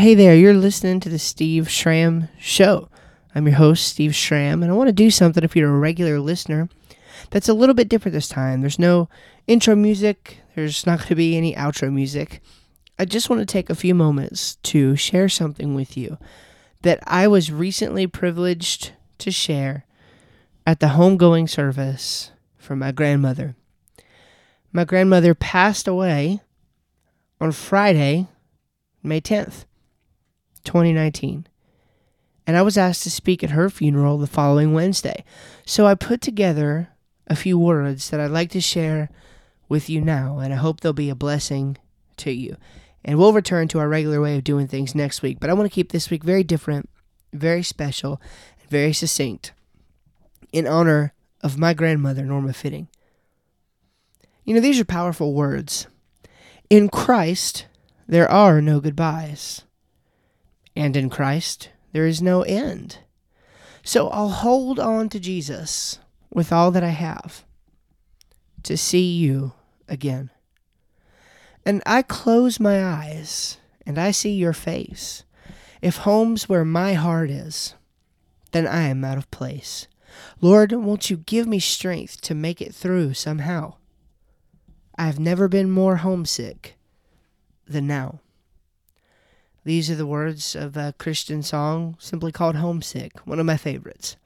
hey there, you're listening to the Steve Schramm Show. I'm your host, Steve Schramm, and I want to do something if you're a regular listener that's a little bit different this time. There's no intro music, there's not going to be any outro music. I just want to take a few moments to share something with you that I was recently privileged to share at the homegoing service for my grandmother. My grandmother passed away on Friday, May 10th. 2019. And I was asked to speak at her funeral the following Wednesday. So I put together a few words that I'd like to share with you now, and I hope they'll be a blessing to you. And we'll return to our regular way of doing things next week, but I want to keep this week very different, very special, and very succinct in honor of my grandmother, Norma Fitting. You know, these are powerful words. In Christ, there are no goodbyes and in Christ there is no end. So I'll hold on to Jesus with all that I have to see you again. And I close my eyes and I see your face. If home's where my heart is, then I am out of place. Lord, won't you give me strength to make it through somehow? I've never been more homesick than now. These are the words of a Christian song simply called Homesick, one of my favorites.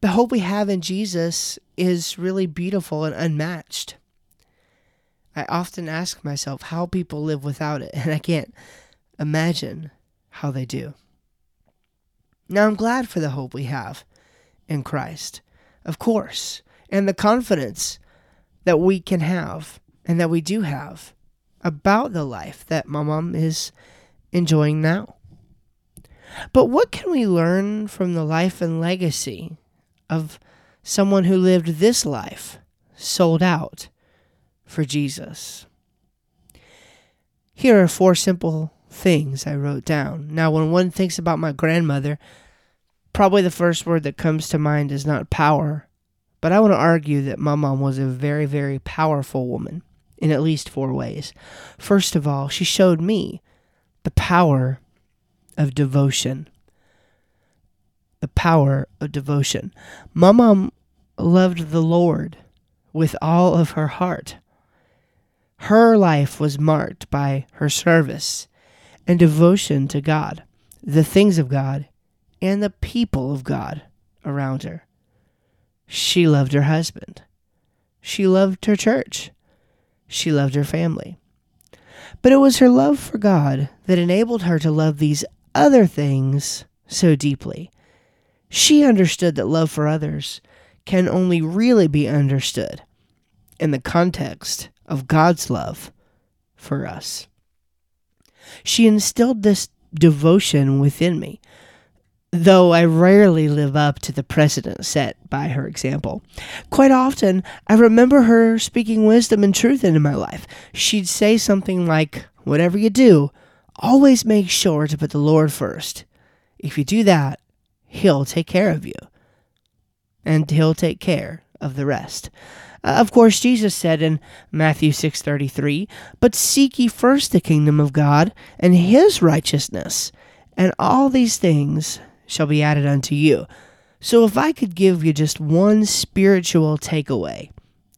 The hope we have in Jesus is really beautiful and unmatched. I often ask myself how people live without it, and I can't imagine how they do. Now, I'm glad for the hope we have in Christ, of course, and the confidence that we can have and that we do have about the life that my mom is enjoying now. But what can we learn from the life and legacy of someone who lived this life sold out for Jesus? Here are four simple things I wrote down. Now, when one thinks about my grandmother, probably the first word that comes to mind is not power, but I want to argue that my mom was a very, very powerful woman in at least four ways. First of all, she showed me the power of devotion. The power of devotion. My mom loved the Lord with all of her heart. Her life was marked by her service and devotion to God, the things of God, and the people of God around her. She loved her husband. She loved her church. She loved her family. But it was her love for God that enabled her to love these other things so deeply. She understood that love for others can only really be understood in the context of God's love for us. She instilled this devotion within me, though I rarely live up to the precedent set by her example. Quite often, I remember her speaking wisdom and truth into my life. She'd say something like, Whatever you do, always make sure to put the Lord first. If you do that, He'll take care of you, and He'll take care of the rest. Uh, of course, Jesus said in Matthew 6:33, "But seek ye first the kingdom of God and his righteousness, and all these things shall be added unto you." So if I could give you just one spiritual takeaway,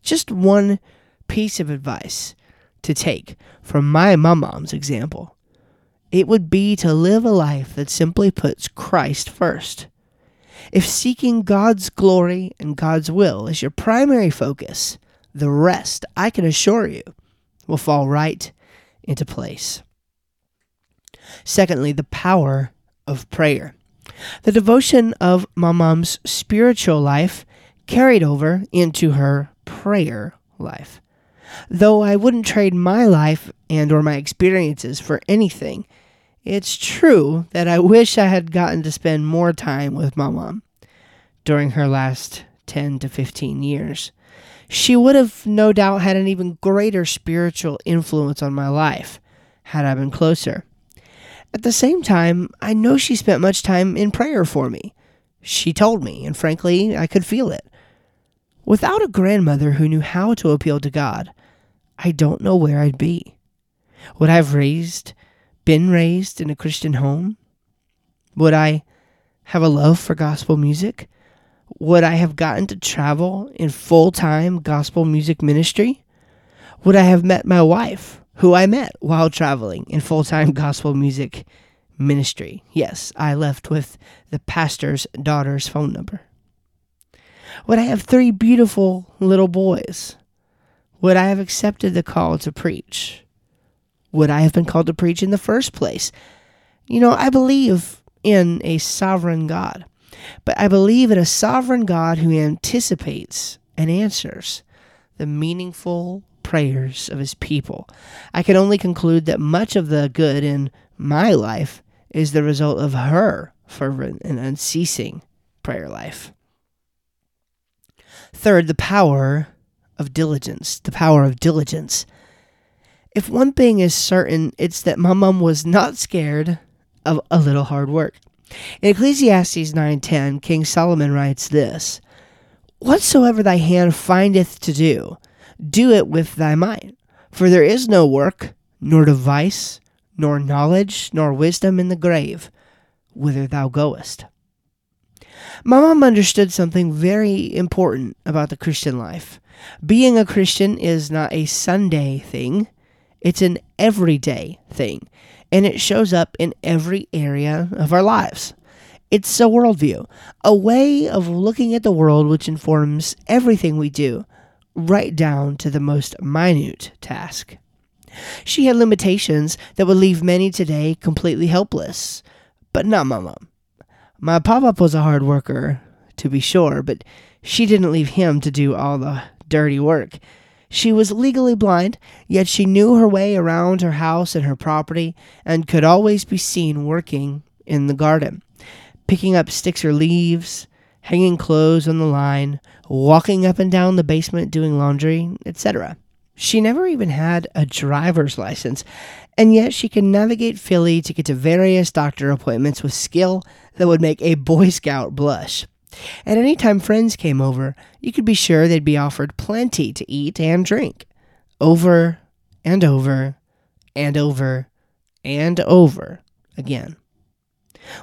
just one piece of advice to take from my mom's example, it would be to live a life that simply puts Christ first. If seeking God's glory and God's will is your primary focus, the rest, I can assure you, will fall right into place. Secondly, the power of prayer. The devotion of my mom's spiritual life carried over into her prayer life. Though I wouldn't trade my life and or my experiences for anything, it's true that I wish I had gotten to spend more time with my mom during her last 10 to 15 years. She would have no doubt had an even greater spiritual influence on my life had I been closer. At the same time, I know she spent much time in prayer for me. She told me, and frankly, I could feel it. Without a grandmother who knew how to appeal to God, I don't know where I'd be. Would I have raised been raised in a Christian home? Would I have a love for gospel music? Would I have gotten to travel in full time gospel music ministry? Would I have met my wife, who I met while traveling in full time gospel music ministry? Yes, I left with the pastor's daughter's phone number. Would I have three beautiful little boys? Would I have accepted the call to preach? Would I have been called to preach in the first place? You know, I believe in a sovereign God, but I believe in a sovereign God who anticipates and answers the meaningful prayers of his people. I can only conclude that much of the good in my life is the result of her fervent and unceasing prayer life. Third, the power of diligence. The power of diligence. If one thing is certain, it's that my mom was not scared of a little hard work. In Ecclesiastes 9:10, King Solomon writes this: Whatsoever thy hand findeth to do, do it with thy might. For there is no work, nor device, nor knowledge, nor wisdom in the grave, whither thou goest. My mom understood something very important about the Christian life. Being a Christian is not a Sunday thing, it's an everyday thing, and it shows up in every area of our lives. It's a worldview, a way of looking at the world which informs everything we do, right down to the most minute task. She had limitations that would leave many today completely helpless, but not my mom. My papa was a hard worker, to be sure, but she didn't leave him to do all the dirty work. She was legally blind, yet she knew her way around her house and her property, and could always be seen working in the garden, picking up sticks or leaves, hanging clothes on the line, walking up and down the basement doing laundry, etc. She never even had a driver's license, and yet she could navigate Philly to get to various doctor appointments with skill that would make a Boy Scout blush. And any time friends came over, you could be sure they'd be offered plenty to eat and drink. Over and over and over and over again.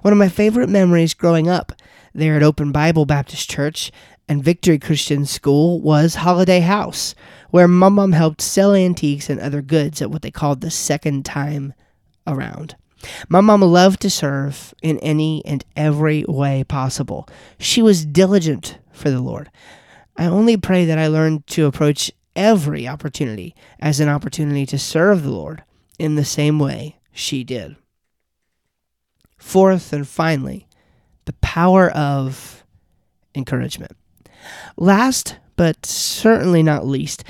One of my favorite memories growing up there at Open Bible Baptist Church and Victory Christian School was Holiday House, where my mom helped sell antiques and other goods at what they called the second time around. My mom loved to serve in any and every way possible. She was diligent for the Lord. I only pray that I learn to approach every opportunity as an opportunity to serve the Lord in the same way she did. Fourth and finally, the power of encouragement. Last but certainly not least,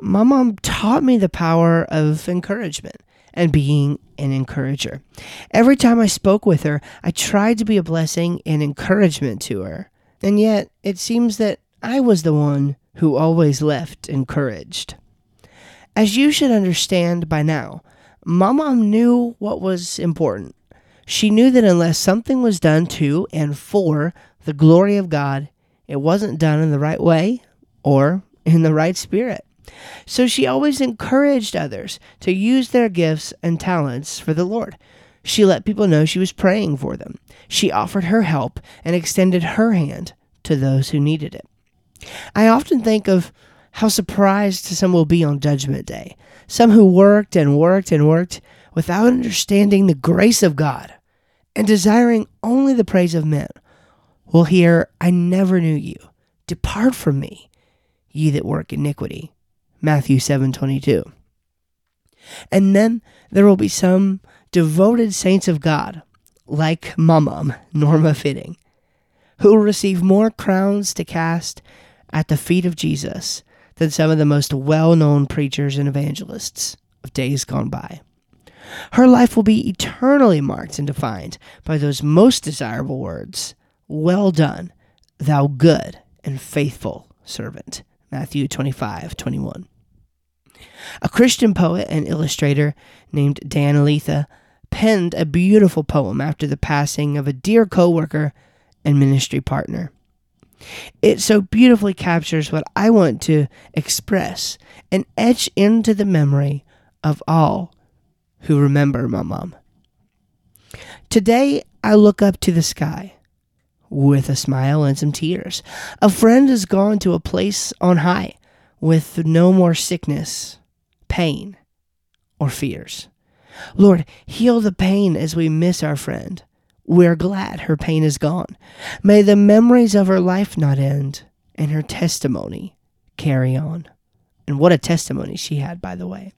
my mom taught me the power of encouragement and being an encourager. Every time I spoke with her, I tried to be a blessing and encouragement to her. And yet, it seems that I was the one who always left encouraged. As you should understand by now, Mama knew what was important. She knew that unless something was done to and for the glory of God, it wasn't done in the right way or in the right spirit. So she always encouraged others to use their gifts and talents for the Lord. She let people know she was praying for them. She offered her help and extended her hand to those who needed it. I often think of how surprised some will be on Judgment Day. Some who worked and worked and worked without understanding the grace of God and desiring only the praise of men will hear, I never knew you. Depart from me, ye that work iniquity. Matthew 7:22. And then there will be some devoted saints of God, like my mom, Norma Fitting, who will receive more crowns to cast at the feet of Jesus than some of the most well-known preachers and evangelists of days gone by. Her life will be eternally marked and defined by those most desirable words Well done, thou good and faithful servant. Matthew 25, 21. A Christian poet and illustrator named Dan Aletha penned a beautiful poem after the passing of a dear coworker and ministry partner. It so beautifully captures what I want to express and etch into the memory of all who remember my mom Today, I look up to the sky with a smile and some tears. A friend has gone to a place on high with no more sickness, pain, or fears. Lord, heal the pain as we miss our friend. We're glad her pain is gone. May the memories of her life not end and her testimony carry on. And what a testimony she had, by the way.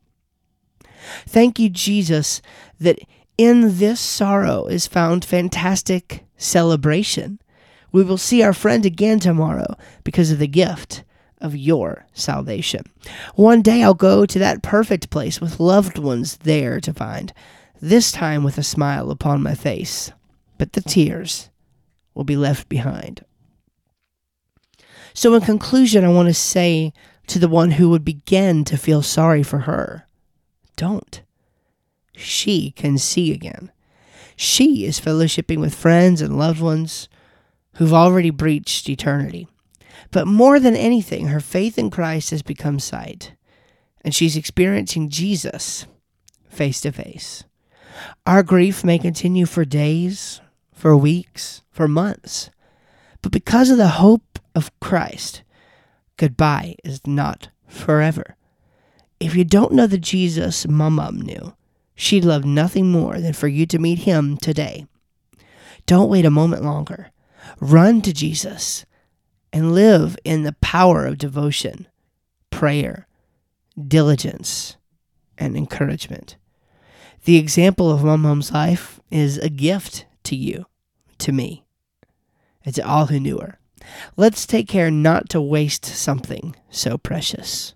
Thank you, Jesus, that in this sorrow is found fantastic celebration. We will see our friend again tomorrow because of the gift of your salvation. One day I'll go to that perfect place with loved ones there to find, this time with a smile upon my face, but the tears will be left behind. So, in conclusion, I want to say to the one who would begin to feel sorry for her don't. She can see again. She is fellowshipping with friends and loved ones who've already breached eternity. But more than anything, her faith in Christ has become sight, and she's experiencing Jesus face to face. Our grief may continue for days, for weeks, for months, but because of the hope of Christ, goodbye is not forever. If you don't know the Jesus Mum knew, she'd love nothing more than for you to meet him today. Don't wait a moment longer. Run to Jesus and live in the power of devotion, prayer, diligence, and encouragement. The example of Mommom's life is a gift to you, to me, and to all who knew her. Let's take care not to waste something so precious.